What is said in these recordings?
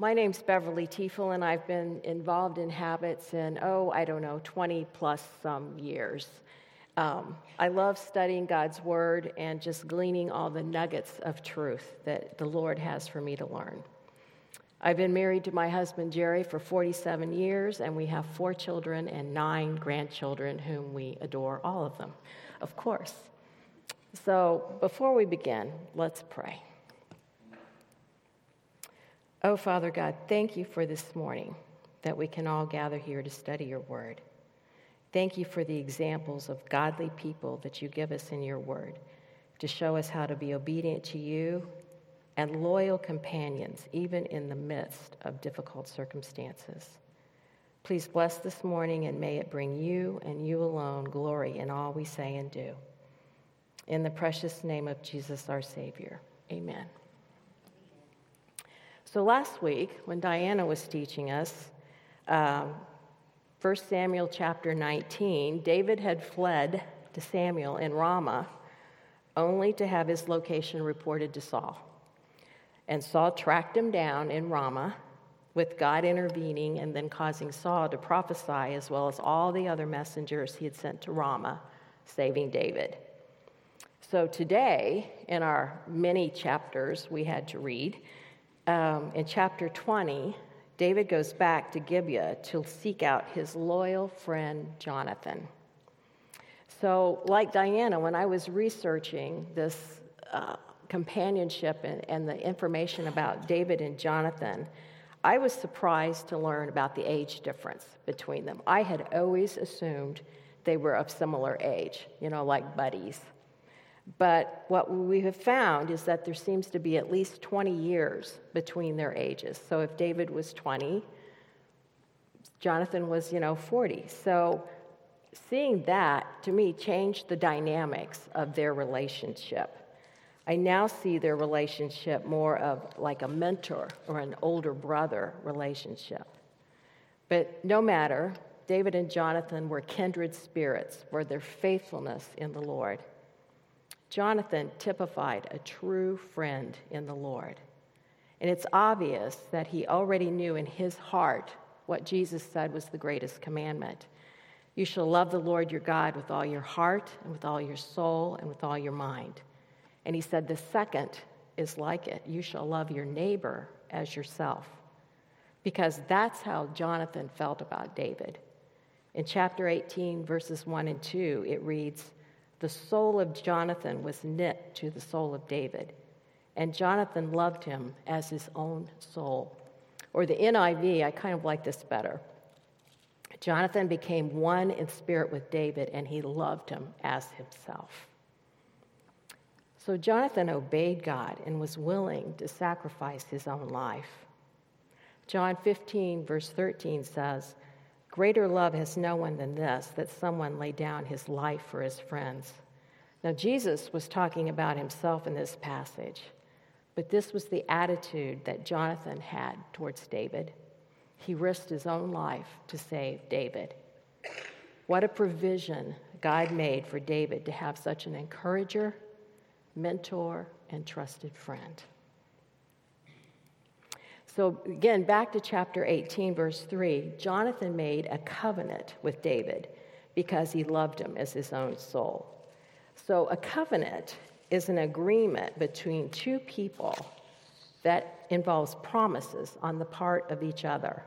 My name's Beverly Tiefel, and I've been involved in habits in, oh, I don't know, 20 plus some years. Um, I love studying God's Word and just gleaning all the nuggets of truth that the Lord has for me to learn. I've been married to my husband Jerry for 47 years, and we have four children and nine grandchildren whom we adore, all of them, of course. So before we begin, let's pray. Oh, Father God, thank you for this morning that we can all gather here to study your word. Thank you for the examples of godly people that you give us in your word to show us how to be obedient to you and loyal companions, even in the midst of difficult circumstances. Please bless this morning and may it bring you and you alone glory in all we say and do. In the precious name of Jesus, our Savior. Amen. So last week, when Diana was teaching us, um, 1 Samuel chapter 19, David had fled to Samuel in Ramah only to have his location reported to Saul. And Saul tracked him down in Ramah, with God intervening and then causing Saul to prophesy, as well as all the other messengers he had sent to Ramah, saving David. So today, in our many chapters we had to read, um, in chapter 20, David goes back to Gibeah to seek out his loyal friend Jonathan. So, like Diana, when I was researching this uh, companionship and, and the information about David and Jonathan, I was surprised to learn about the age difference between them. I had always assumed they were of similar age, you know, like buddies. But what we have found is that there seems to be at least 20 years between their ages. So if David was 20, Jonathan was, you know, 40. So seeing that to me changed the dynamics of their relationship. I now see their relationship more of like a mentor or an older brother relationship. But no matter, David and Jonathan were kindred spirits for their faithfulness in the Lord. Jonathan typified a true friend in the Lord. And it's obvious that he already knew in his heart what Jesus said was the greatest commandment. You shall love the Lord your God with all your heart and with all your soul and with all your mind. And he said, The second is like it you shall love your neighbor as yourself. Because that's how Jonathan felt about David. In chapter 18, verses 1 and 2, it reads, The soul of Jonathan was knit to the soul of David, and Jonathan loved him as his own soul. Or the NIV, I kind of like this better. Jonathan became one in spirit with David, and he loved him as himself. So Jonathan obeyed God and was willing to sacrifice his own life. John 15, verse 13 says, Greater love has no one than this, that someone lay down his life for his friends. Now, Jesus was talking about himself in this passage, but this was the attitude that Jonathan had towards David. He risked his own life to save David. What a provision God made for David to have such an encourager mentor, and trusted friend. So, again, back to chapter 18, verse 3 Jonathan made a covenant with David because he loved him as his own soul. So, a covenant is an agreement between two people that involves promises on the part of each other.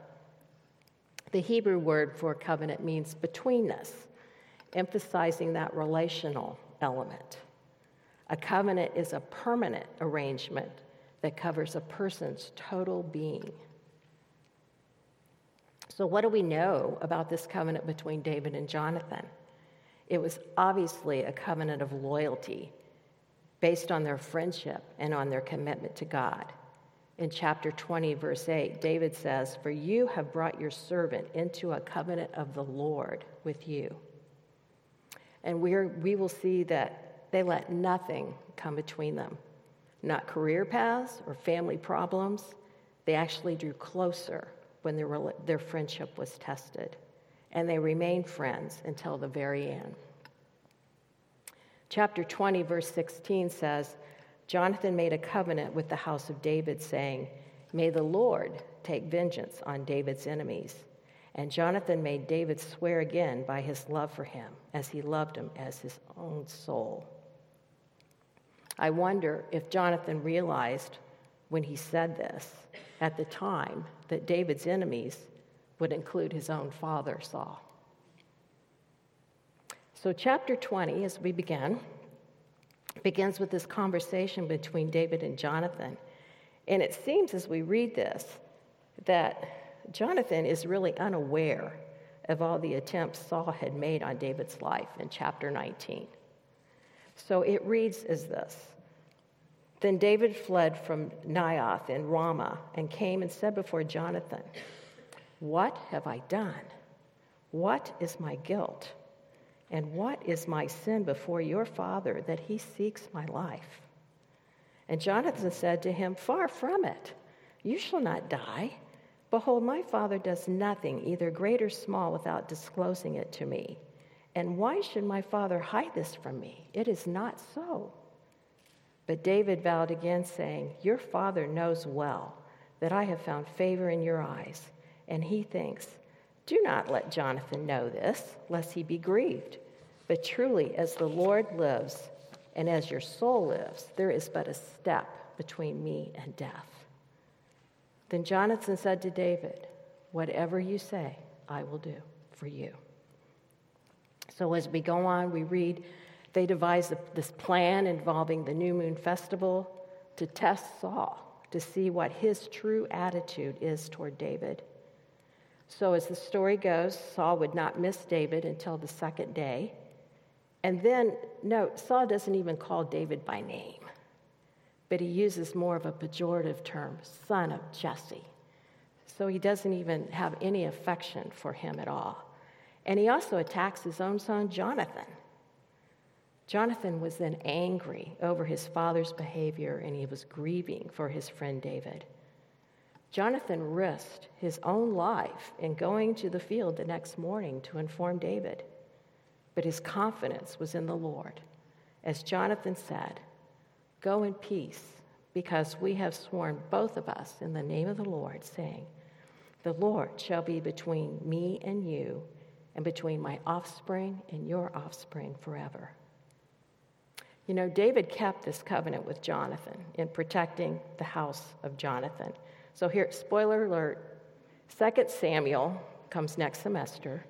The Hebrew word for covenant means betweenness, emphasizing that relational element. A covenant is a permanent arrangement that covers a person's total being. So, what do we know about this covenant between David and Jonathan? It was obviously a covenant of loyalty based on their friendship and on their commitment to God. In chapter 20, verse 8, David says, For you have brought your servant into a covenant of the Lord with you. And we're, we will see that they let nothing come between them, not career paths or family problems. They actually drew closer when their, their friendship was tested, and they remained friends until the very end. Chapter 20, verse 16 says, Jonathan made a covenant with the house of David, saying, May the Lord take vengeance on David's enemies. And Jonathan made David swear again by his love for him, as he loved him as his own soul. I wonder if Jonathan realized when he said this at the time that David's enemies would include his own father, Saul. So, chapter 20, as we begin, begins with this conversation between David and Jonathan. And it seems as we read this that Jonathan is really unaware of all the attempts Saul had made on David's life in chapter 19. So it reads as this Then David fled from Naioth in Ramah and came and said before Jonathan, What have I done? What is my guilt? And what is my sin before your father that he seeks my life? And Jonathan said to him, Far from it. You shall not die. Behold, my father does nothing, either great or small, without disclosing it to me. And why should my father hide this from me? It is not so. But David vowed again, saying, Your father knows well that I have found favor in your eyes. And he thinks, Do not let Jonathan know this, lest he be grieved. But truly, as the Lord lives, and as your soul lives, there is but a step between me and death. Then Jonathan said to David, Whatever you say, I will do for you. So as we go on, we read they devised this plan involving the new moon festival to test Saul to see what his true attitude is toward David. So, as the story goes, Saul would not miss David until the second day. And then, note, Saul doesn't even call David by name, but he uses more of a pejorative term, son of Jesse. So he doesn't even have any affection for him at all. And he also attacks his own son, Jonathan. Jonathan was then angry over his father's behavior and he was grieving for his friend David. Jonathan risked his own life in going to the field the next morning to inform David but his confidence was in the Lord. As Jonathan said, Go in peace, because we have sworn both of us in the name of the Lord, saying, The Lord shall be between me and you, and between my offspring and your offspring forever. You know, David kept this covenant with Jonathan in protecting the house of Jonathan. So, here, spoiler alert 2 Samuel comes next semester.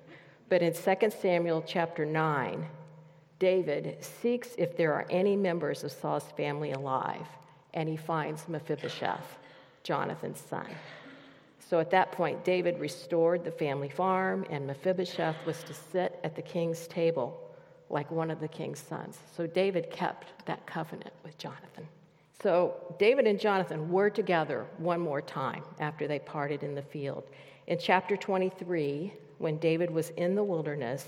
But in 2 Samuel chapter 9, David seeks if there are any members of Saul's family alive, and he finds Mephibosheth, Jonathan's son. So at that point, David restored the family farm, and Mephibosheth was to sit at the king's table like one of the king's sons. So David kept that covenant with Jonathan. So David and Jonathan were together one more time after they parted in the field. In chapter 23, when David was in the wilderness,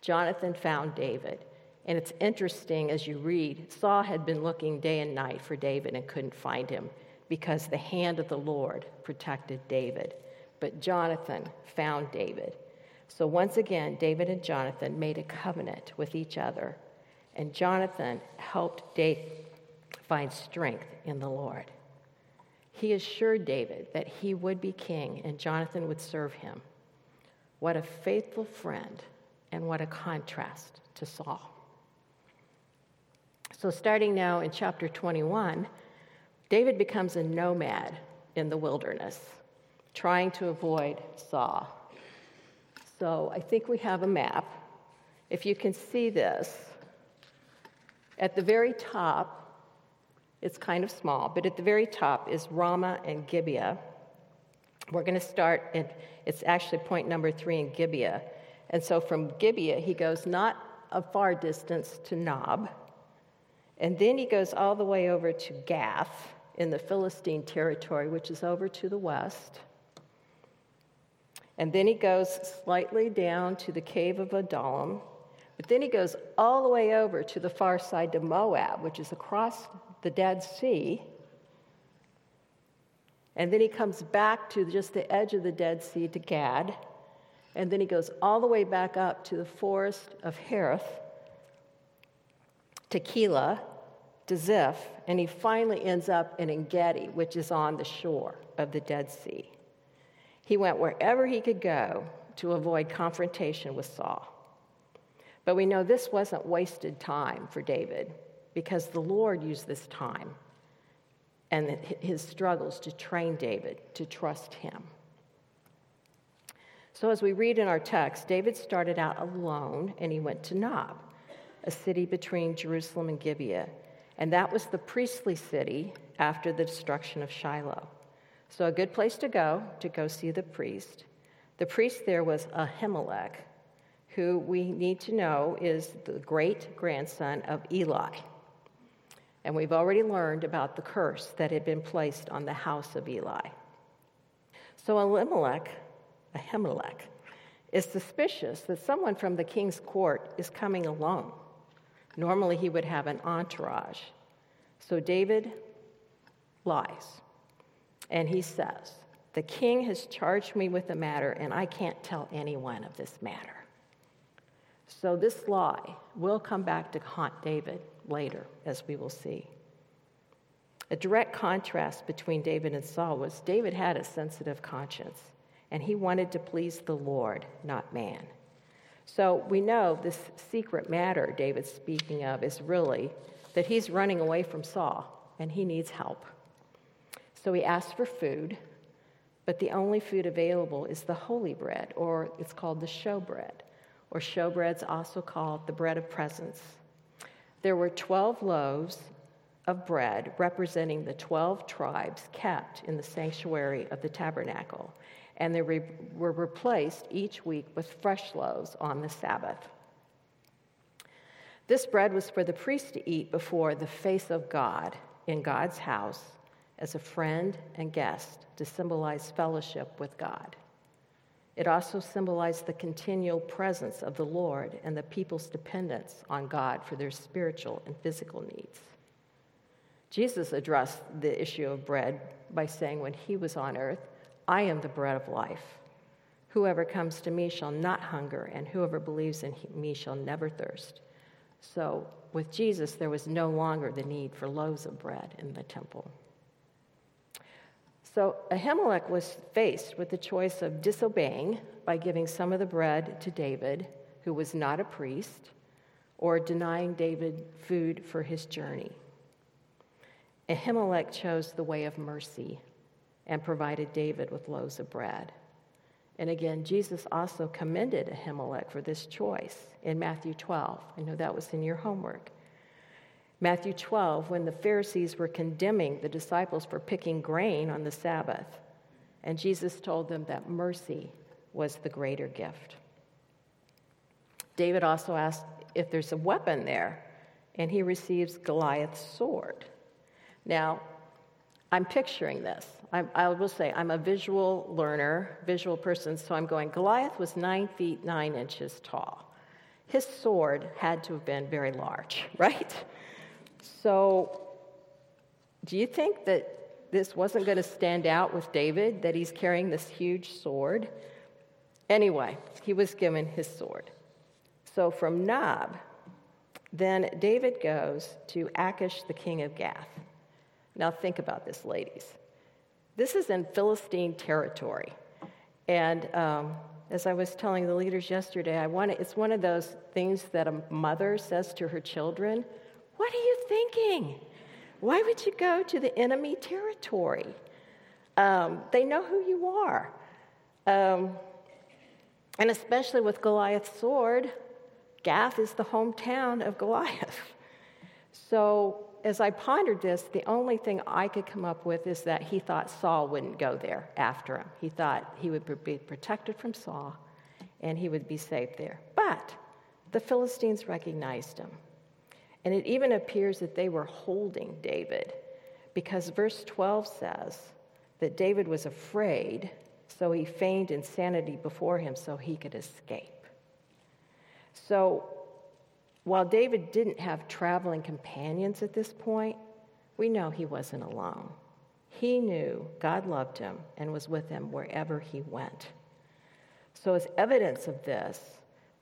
Jonathan found David. And it's interesting as you read, Saul had been looking day and night for David and couldn't find him because the hand of the Lord protected David. But Jonathan found David. So once again, David and Jonathan made a covenant with each other, and Jonathan helped David find strength in the Lord. He assured David that he would be king and Jonathan would serve him. What a faithful friend, and what a contrast to Saul. So, starting now in chapter 21, David becomes a nomad in the wilderness, trying to avoid Saul. So, I think we have a map. If you can see this, at the very top, it's kind of small, but at the very top is Ramah and Gibeah. We're going to start at, it's actually point number three in Gibeah. And so from Gibeah, he goes not a far distance to Nob. And then he goes all the way over to Gath in the Philistine territory, which is over to the west. And then he goes slightly down to the cave of Adullam. But then he goes all the way over to the far side to Moab, which is across the Dead Sea. And then he comes back to just the edge of the Dead Sea to Gad. And then he goes all the way back up to the forest of Hereth, to Keilah, to Ziph, and he finally ends up in Engedi, which is on the shore of the Dead Sea. He went wherever he could go to avoid confrontation with Saul. But we know this wasn't wasted time for David because the Lord used this time and his struggles to train David to trust him. So, as we read in our text, David started out alone and he went to Nob, a city between Jerusalem and Gibeah. And that was the priestly city after the destruction of Shiloh. So, a good place to go to go see the priest. The priest there was Ahimelech, who we need to know is the great grandson of Eli. And we've already learned about the curse that had been placed on the house of Eli. So Elimelech, Ahimelech, is suspicious that someone from the king's court is coming alone. Normally, he would have an entourage. So David lies. And he says, The king has charged me with the matter, and I can't tell anyone of this matter. So this lie will come back to haunt David later, as we will see. A direct contrast between David and Saul was David had a sensitive conscience, and he wanted to please the Lord, not man. So we know this secret matter David's speaking of is really that he's running away from Saul and he needs help. So he asks for food, but the only food available is the holy bread, or it's called the showbread, or showbread's also called the bread of presence. There were 12 loaves of bread representing the 12 tribes kept in the sanctuary of the tabernacle, and they re- were replaced each week with fresh loaves on the Sabbath. This bread was for the priest to eat before the face of God in God's house as a friend and guest to symbolize fellowship with God. It also symbolized the continual presence of the Lord and the people's dependence on God for their spiritual and physical needs. Jesus addressed the issue of bread by saying, when he was on earth, I am the bread of life. Whoever comes to me shall not hunger, and whoever believes in me shall never thirst. So, with Jesus, there was no longer the need for loaves of bread in the temple. So Ahimelech was faced with the choice of disobeying by giving some of the bread to David, who was not a priest, or denying David food for his journey. Ahimelech chose the way of mercy and provided David with loaves of bread. And again, Jesus also commended Ahimelech for this choice in Matthew 12. I know that was in your homework. Matthew 12, when the Pharisees were condemning the disciples for picking grain on the Sabbath, and Jesus told them that mercy was the greater gift. David also asked if there's a weapon there, and he receives Goliath's sword. Now, I'm picturing this. I, I, will say I'm a visual learner, visual person, so I'm going, Goliath was nine feet nine inches tall. His sword had to have been very large, right? So, do you think that this wasn't going to stand out with David, that he's carrying this huge sword? Anyway, he was given his sword. So, from Nob, then David goes to Achish, the king of Gath. Now, think about this, ladies. This is in Philistine territory. And um, as I was telling the leaders yesterday, I want it's one of those things that a mother says to her children what are you thinking? Why would you go to the enemy territory? Um, they know who you are. Um, and especially with Goliath's sword, Gath is the hometown of Goliath. So as I pondered this, the only thing I could come up with is that he thought Saul wouldn't go there after him. He thought he would be protected from Saul and he would be safe there. But the Philistines recognized him. And it even appears that they were holding David because verse 12 says that David was afraid, so he feigned insanity before him so he could escape. So while David didn't have traveling companions at this point, we know he wasn't alone. He knew God loved him and was with him wherever he went. So, as evidence of this,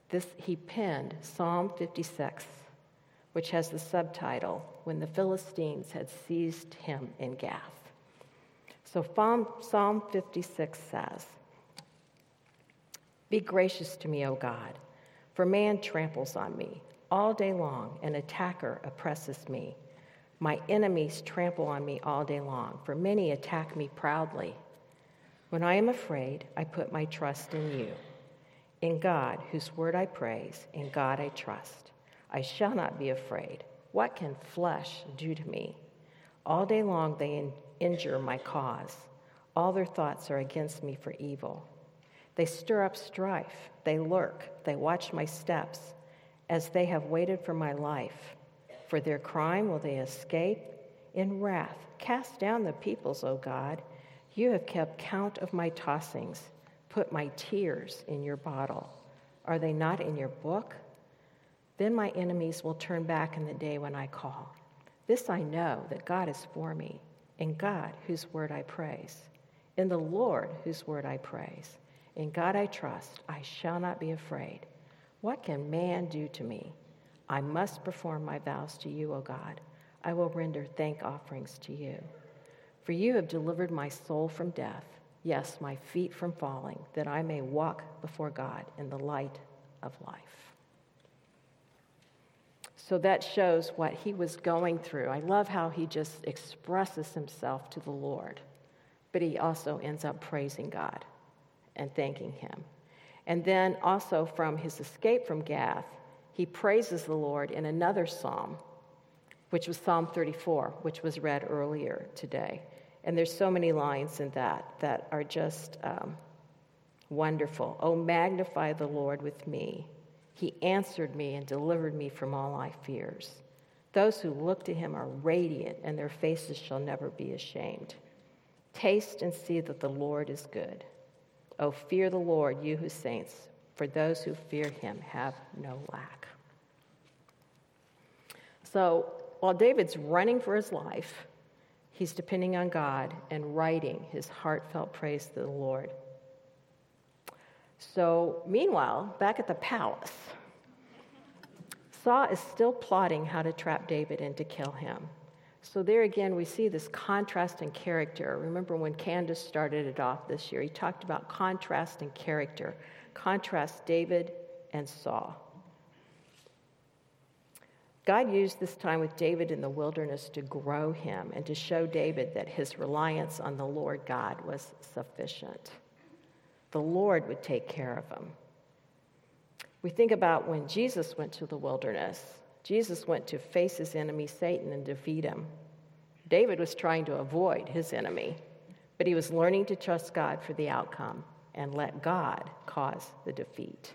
this he penned Psalm 56 which has the subtitle, When the Philistines Had Seized Him in Gath. So Psalm 56 says, Be gracious to me, O God, for man tramples on me. All day long, an attacker oppresses me. My enemies trample on me all day long, for many attack me proudly. When I am afraid, I put my trust in you. In God, whose word I praise, in God I trust. I shall not be afraid. What can flesh do to me? All day long they in- injure my cause. All their thoughts are against me for evil. They stir up strife. They lurk. They watch my steps as they have waited for my life. For their crime will they escape? In wrath, cast down the peoples, O God. You have kept count of my tossings. Put my tears in your bottle. Are they not in your book? Then my enemies will turn back in the day when I call. This I know that God is for me, in God, whose word I praise, in the Lord, whose word I praise. In God I trust, I shall not be afraid. What can man do to me? I must perform my vows to you, O God. I will render thank offerings to you. For you have delivered my soul from death yes, my feet from falling, that I may walk before God in the light of life. So that shows what he was going through. I love how he just expresses himself to the Lord, but he also ends up praising God and thanking him. And then also from his escape from Gath, he praises the Lord in another psalm, which was Psalm 34, which was read earlier today. And there's so many lines in that that are just um, wonderful. Oh, magnify the Lord with me. He answered me and delivered me from all my fears. Those who look to him are radiant, and their faces shall never be ashamed. Taste and see that the Lord is good. Oh, fear the Lord, you whose saints, for those who fear him have no lack. So while David's running for his life, He's depending on God and writing his heartfelt praise to the Lord. So, meanwhile, back at the palace, Saul is still plotting how to trap David and to kill him. So, there again, we see this contrast in character. Remember when Candace started it off this year, he talked about contrast in character. Contrast David and Saul. God used this time with David in the wilderness to grow him and to show David that his reliance on the Lord God was sufficient. The Lord would take care of him. We think about when Jesus went to the wilderness. Jesus went to face his enemy, Satan, and defeat him. David was trying to avoid his enemy, but he was learning to trust God for the outcome and let God cause the defeat.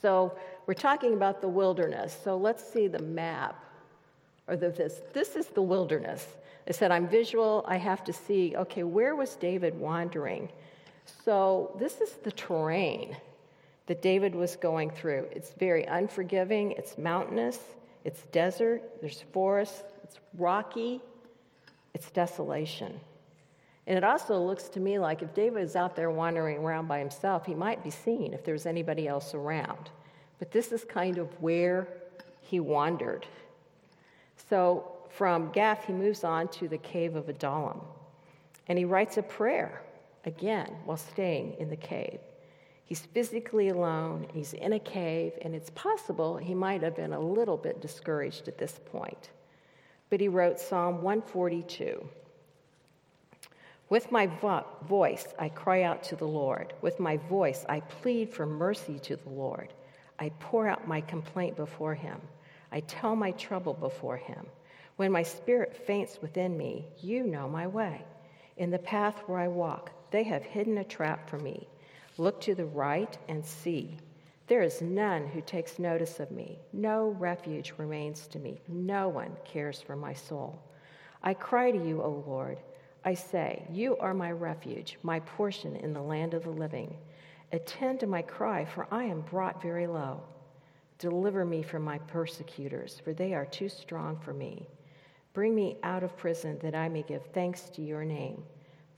So we're talking about the wilderness. So let's see the map. Or the, this, this is the wilderness. I said, I'm visual. I have to see, okay, where was David wandering? So this is the terrain that David was going through. It's very unforgiving, it's mountainous, it's desert, there's forests, it's rocky, it's desolation. And it also looks to me like if David is out there wandering around by himself, he might be seen if there's anybody else around. But this is kind of where he wandered. So from Gath, he moves on to the cave of Adullam. And he writes a prayer again while staying in the cave. He's physically alone, he's in a cave, and it's possible he might have been a little bit discouraged at this point. But he wrote Psalm 142. With my vo- voice, I cry out to the Lord. With my voice, I plead for mercy to the Lord. I pour out my complaint before him. I tell my trouble before him. When my spirit faints within me, you know my way. In the path where I walk, they have hidden a trap for me. Look to the right and see. There is none who takes notice of me. No refuge remains to me. No one cares for my soul. I cry to you, O Lord. I say, You are my refuge, my portion in the land of the living. Attend to my cry, for I am brought very low. Deliver me from my persecutors, for they are too strong for me. Bring me out of prison that I may give thanks to your name.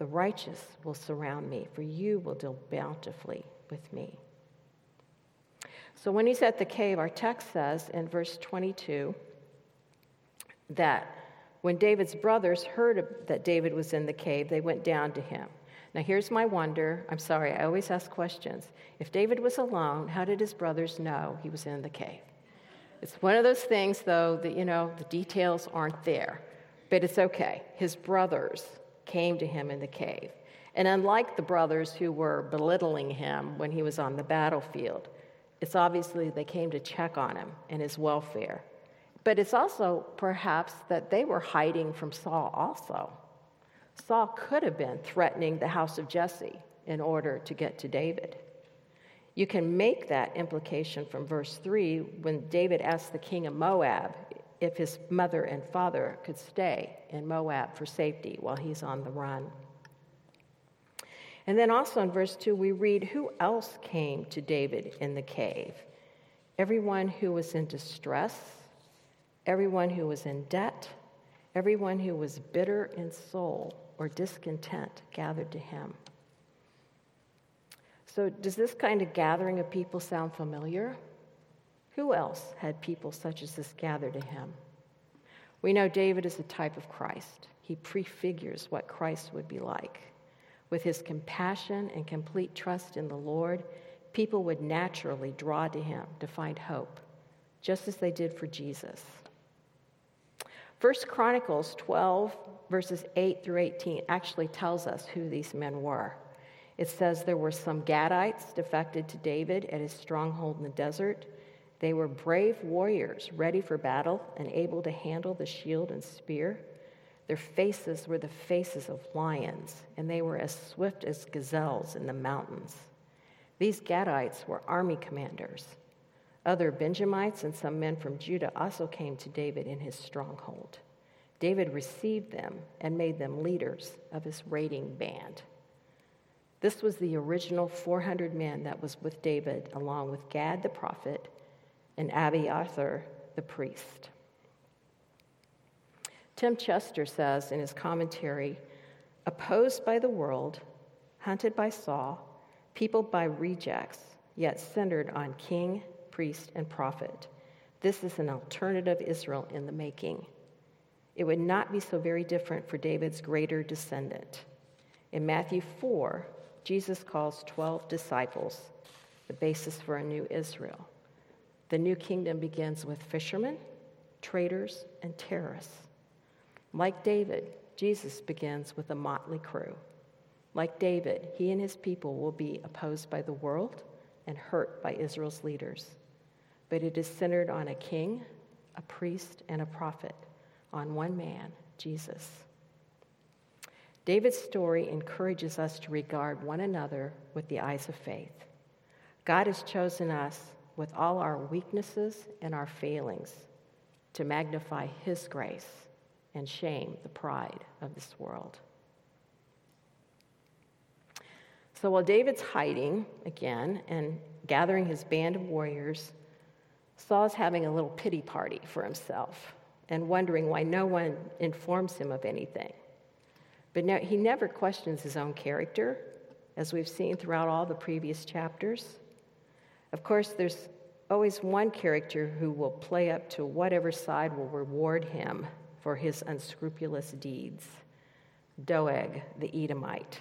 The righteous will surround me, for you will deal bountifully with me. So when he's at the cave, our text says in verse 22 that when David's brothers heard that David was in the cave, they went down to him. Now, here's my wonder. I'm sorry, I always ask questions. If David was alone, how did his brothers know he was in the cave? It's one of those things, though, that, you know, the details aren't there. But it's okay. His brothers came to him in the cave. And unlike the brothers who were belittling him when he was on the battlefield, it's obviously they came to check on him and his welfare. But it's also perhaps that they were hiding from Saul also. Saul could have been threatening the house of Jesse in order to get to David. You can make that implication from verse 3 when David asked the king of Moab if his mother and father could stay in Moab for safety while he's on the run. And then also in verse 2, we read who else came to David in the cave? Everyone who was in distress, everyone who was in debt, everyone who was bitter in soul or discontent gathered to him. So, does this kind of gathering of people sound familiar? Who else had people such as this gather to him? We know David is a type of Christ. He prefigures what Christ would be like. With his compassion and complete trust in the Lord, people would naturally draw to him to find hope, just as they did for Jesus. First Chronicles 12, verses 8 through 18, actually tells us who these men were. It says there were some Gadites defected to David at his stronghold in the desert. They were brave warriors, ready for battle and able to handle the shield and spear. Their faces were the faces of lions, and they were as swift as gazelles in the mountains. These Gadites were army commanders. Other Benjamites and some men from Judah also came to David in his stronghold. David received them and made them leaders of his raiding band. This was the original 400 men that was with David, along with Gad the prophet and Abiathar the priest. Tim Chester says in his commentary opposed by the world, hunted by Saul, peopled by rejects, yet centered on king, priest, and prophet. This is an alternative Israel in the making. It would not be so very different for David's greater descendant. In Matthew 4, Jesus calls 12 disciples the basis for a new Israel. The new kingdom begins with fishermen, traders, and terrorists. Like David, Jesus begins with a motley crew. Like David, he and his people will be opposed by the world and hurt by Israel's leaders. But it is centered on a king, a priest, and a prophet, on one man, Jesus. David's story encourages us to regard one another with the eyes of faith. God has chosen us with all our weaknesses and our failings to magnify his grace and shame the pride of this world. So while David's hiding again and gathering his band of warriors, Saul's having a little pity party for himself and wondering why no one informs him of anything. But no, he never questions his own character, as we've seen throughout all the previous chapters. Of course, there's always one character who will play up to whatever side will reward him for his unscrupulous deeds Doeg the Edomite,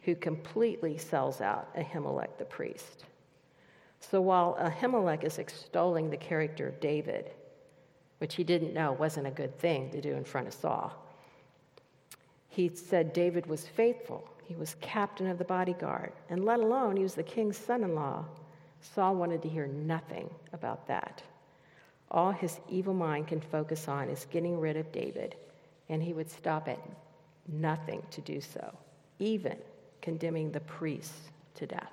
who completely sells out Ahimelech the priest. So while Ahimelech is extolling the character of David, which he didn't know wasn't a good thing to do in front of Saul, he said David was faithful. He was captain of the bodyguard, and let alone he was the king's son in law. Saul wanted to hear nothing about that. All his evil mind can focus on is getting rid of David, and he would stop at nothing to do so, even condemning the priests to death.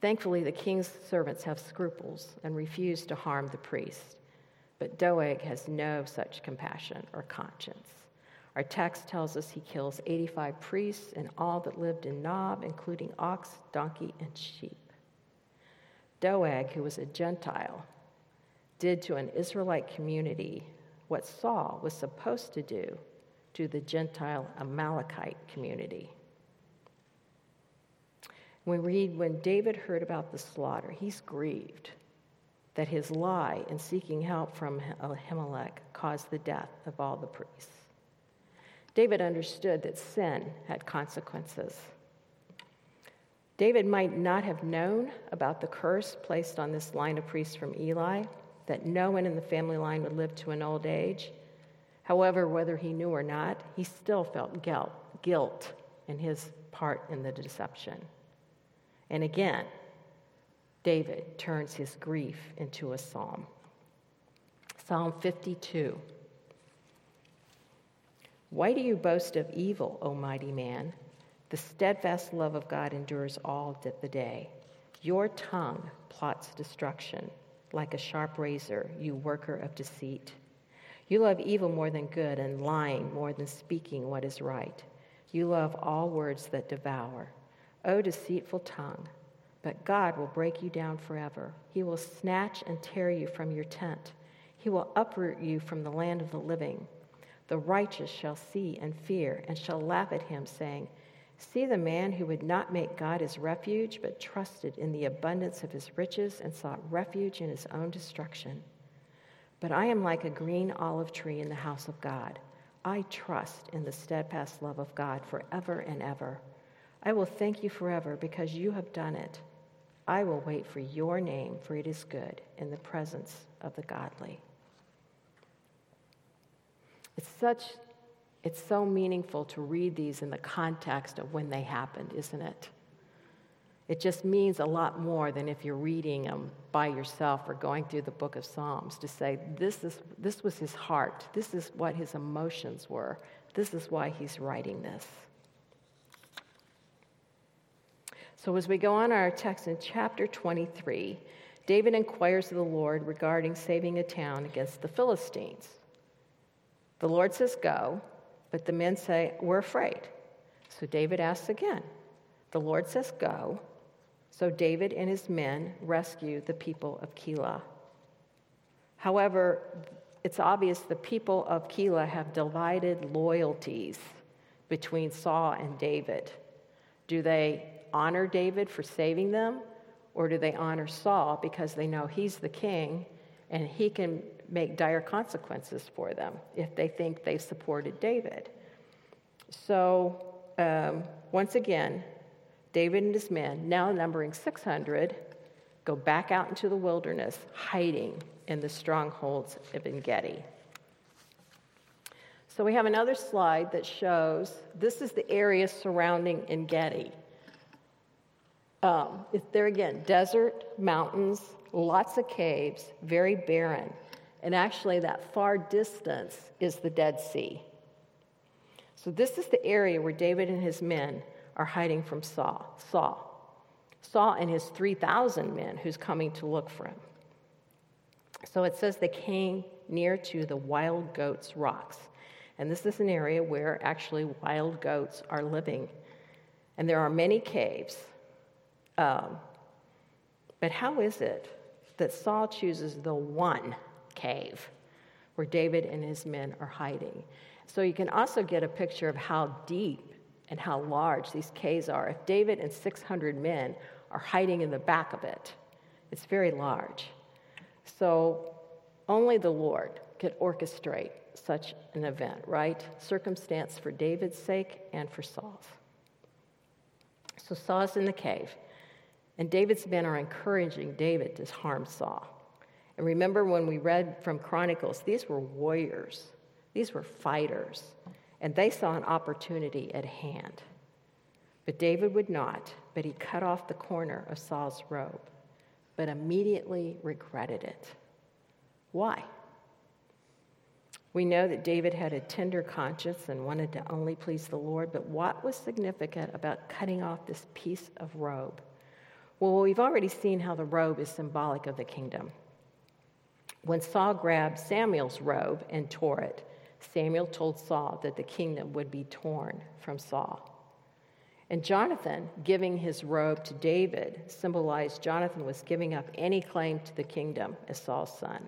Thankfully, the king's servants have scruples and refuse to harm the priest, but Doeg has no such compassion or conscience. Our text tells us he kills 85 priests and all that lived in Nob, including ox, donkey, and sheep. Doeg, who was a Gentile, did to an Israelite community what Saul was supposed to do to the Gentile Amalekite community. We read when David heard about the slaughter, he's grieved that his lie in seeking help from Ahimelech caused the death of all the priests. David understood that sin had consequences. David might not have known about the curse placed on this line of priests from Eli, that no one in the family line would live to an old age. However, whether he knew or not, he still felt guilt, guilt in his part in the deception. And again, David turns his grief into a psalm. Psalm 52. Why do you boast of evil, O mighty man? The steadfast love of God endures all the day. Your tongue plots destruction like a sharp razor, you worker of deceit. You love evil more than good and lying more than speaking what is right. You love all words that devour. O deceitful tongue, but God will break you down forever. He will snatch and tear you from your tent. He will uproot you from the land of the living. The righteous shall see and fear and shall laugh at him, saying, See the man who would not make God his refuge, but trusted in the abundance of his riches and sought refuge in his own destruction. But I am like a green olive tree in the house of God. I trust in the steadfast love of God forever and ever. I will thank you forever because you have done it. I will wait for your name, for it is good in the presence of the godly. It's such it's so meaningful to read these in the context of when they happened, isn't it? It just means a lot more than if you're reading them by yourself or going through the book of Psalms to say, this, is, this was his heart. This is what his emotions were. This is why he's writing this. So, as we go on our text in chapter 23, David inquires of the Lord regarding saving a town against the Philistines. The Lord says, Go. But the men say, We're afraid. So David asks again. The Lord says, Go. So David and his men rescue the people of Keilah. However, it's obvious the people of Keilah have divided loyalties between Saul and David. Do they honor David for saving them, or do they honor Saul because they know he's the king and he can make dire consequences for them if they think they supported David. So, um, once again, David and his men, now numbering 600, go back out into the wilderness, hiding in the strongholds of En Gedi. So, we have another slide that shows this is the area surrounding En Gedi. Um, there again, desert, mountains, lots of caves, very barren. And actually, that far distance is the Dead Sea. So, this is the area where David and his men are hiding from Saul. Saul. Saul and his 3,000 men who's coming to look for him. So it says they came near to the wild goats' rocks. And this is an area where actually wild goats are living. And there are many caves. Um, but how is it that Saul chooses the one cave where David and his men are hiding. So you can also get a picture of how deep and how large these caves are. If David and 600 men are hiding in the back of it, it's very large. So only the Lord could orchestrate such an event, right? Circumstance for David's sake and for Saul's. So Saul's in the cave, and David's men are encouraging David to harm Saul. And remember when we read from Chronicles, these were warriors, these were fighters, and they saw an opportunity at hand. But David would not, but he cut off the corner of Saul's robe, but immediately regretted it. Why? We know that David had a tender conscience and wanted to only please the Lord, but what was significant about cutting off this piece of robe? Well, we've already seen how the robe is symbolic of the kingdom. When Saul grabbed Samuel's robe and tore it, Samuel told Saul that the kingdom would be torn from Saul. And Jonathan giving his robe to David symbolized Jonathan was giving up any claim to the kingdom as Saul's son.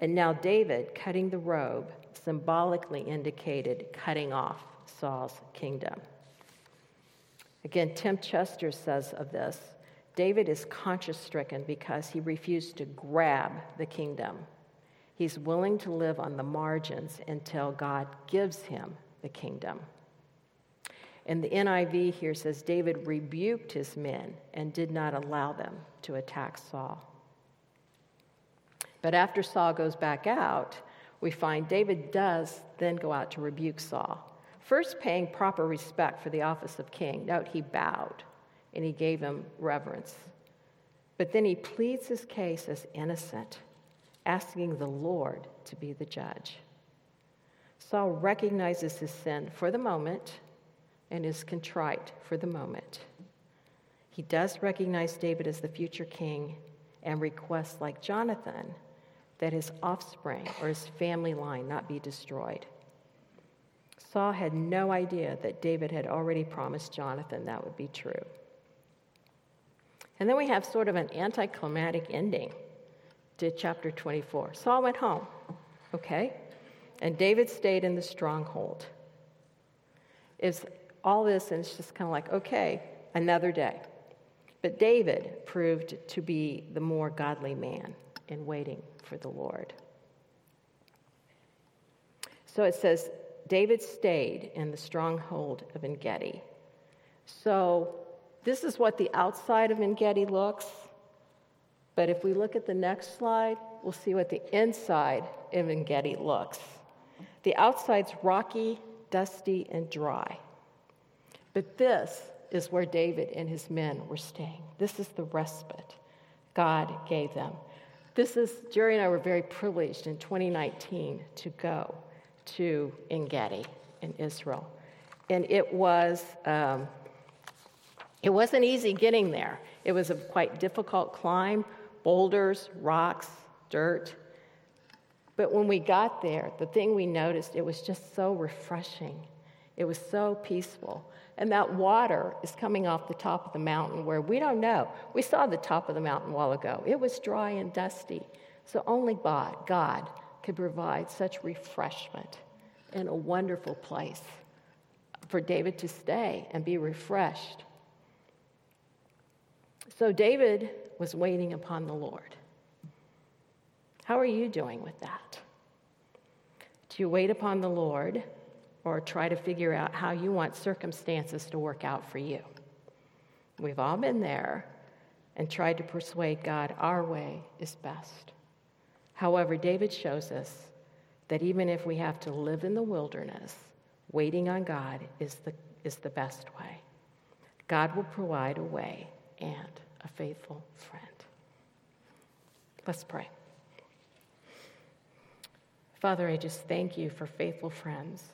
And now David cutting the robe symbolically indicated cutting off Saul's kingdom. Again, Tim Chester says of this David is conscience stricken because he refused to grab the kingdom. He's willing to live on the margins until God gives him the kingdom. And the NIV here says David rebuked his men and did not allow them to attack Saul. But after Saul goes back out, we find David does then go out to rebuke Saul. First, paying proper respect for the office of king. Note, he bowed and he gave him reverence. But then he pleads his case as innocent, asking the Lord to be the judge. Saul recognizes his sin for the moment and is contrite for the moment. He does recognize David as the future king and requests, like Jonathan, that his offspring or his family line not be destroyed. Saul had no idea that David had already promised Jonathan that would be true. And then we have sort of an anticlimactic ending to chapter 24. Saul went home, okay? And David stayed in the stronghold. It's all this, and it's just kind of like, okay, another day. But David proved to be the more godly man in waiting for the Lord. So it says, David stayed in the stronghold of Engedi. So this is what the outside of Engedi looks. But if we look at the next slide, we'll see what the inside of Engedi looks. The outside's rocky, dusty, and dry. But this is where David and his men were staying. This is the respite God gave them. This is, Jerry and I were very privileged in 2019 to go to Engedi in Israel. And it was, um, it wasn't easy getting there. It was a quite difficult climb, boulders, rocks, dirt. But when we got there, the thing we noticed, it was just so refreshing. It was so peaceful. And that water is coming off the top of the mountain where we don't know. We saw the top of the mountain a while ago. It was dry and dusty. So only God, God could provide such refreshment in a wonderful place for David to stay and be refreshed. So David was waiting upon the Lord. How are you doing with that? Do you wait upon the Lord? or try to figure out how you want circumstances to work out for you. We've all been there and tried to persuade God our way is best. However, David shows us that even if we have to live in the wilderness, waiting on God is the, is the best way. God will provide a way and a faithful friend. Let's pray. Father, I just thank you for faithful friends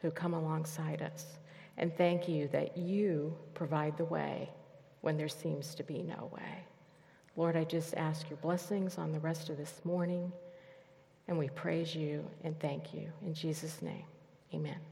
who come alongside us. And thank you that you provide the way when there seems to be no way. Lord, I just ask your blessings on the rest of this morning, and we praise you and thank you. In Jesus' name, amen.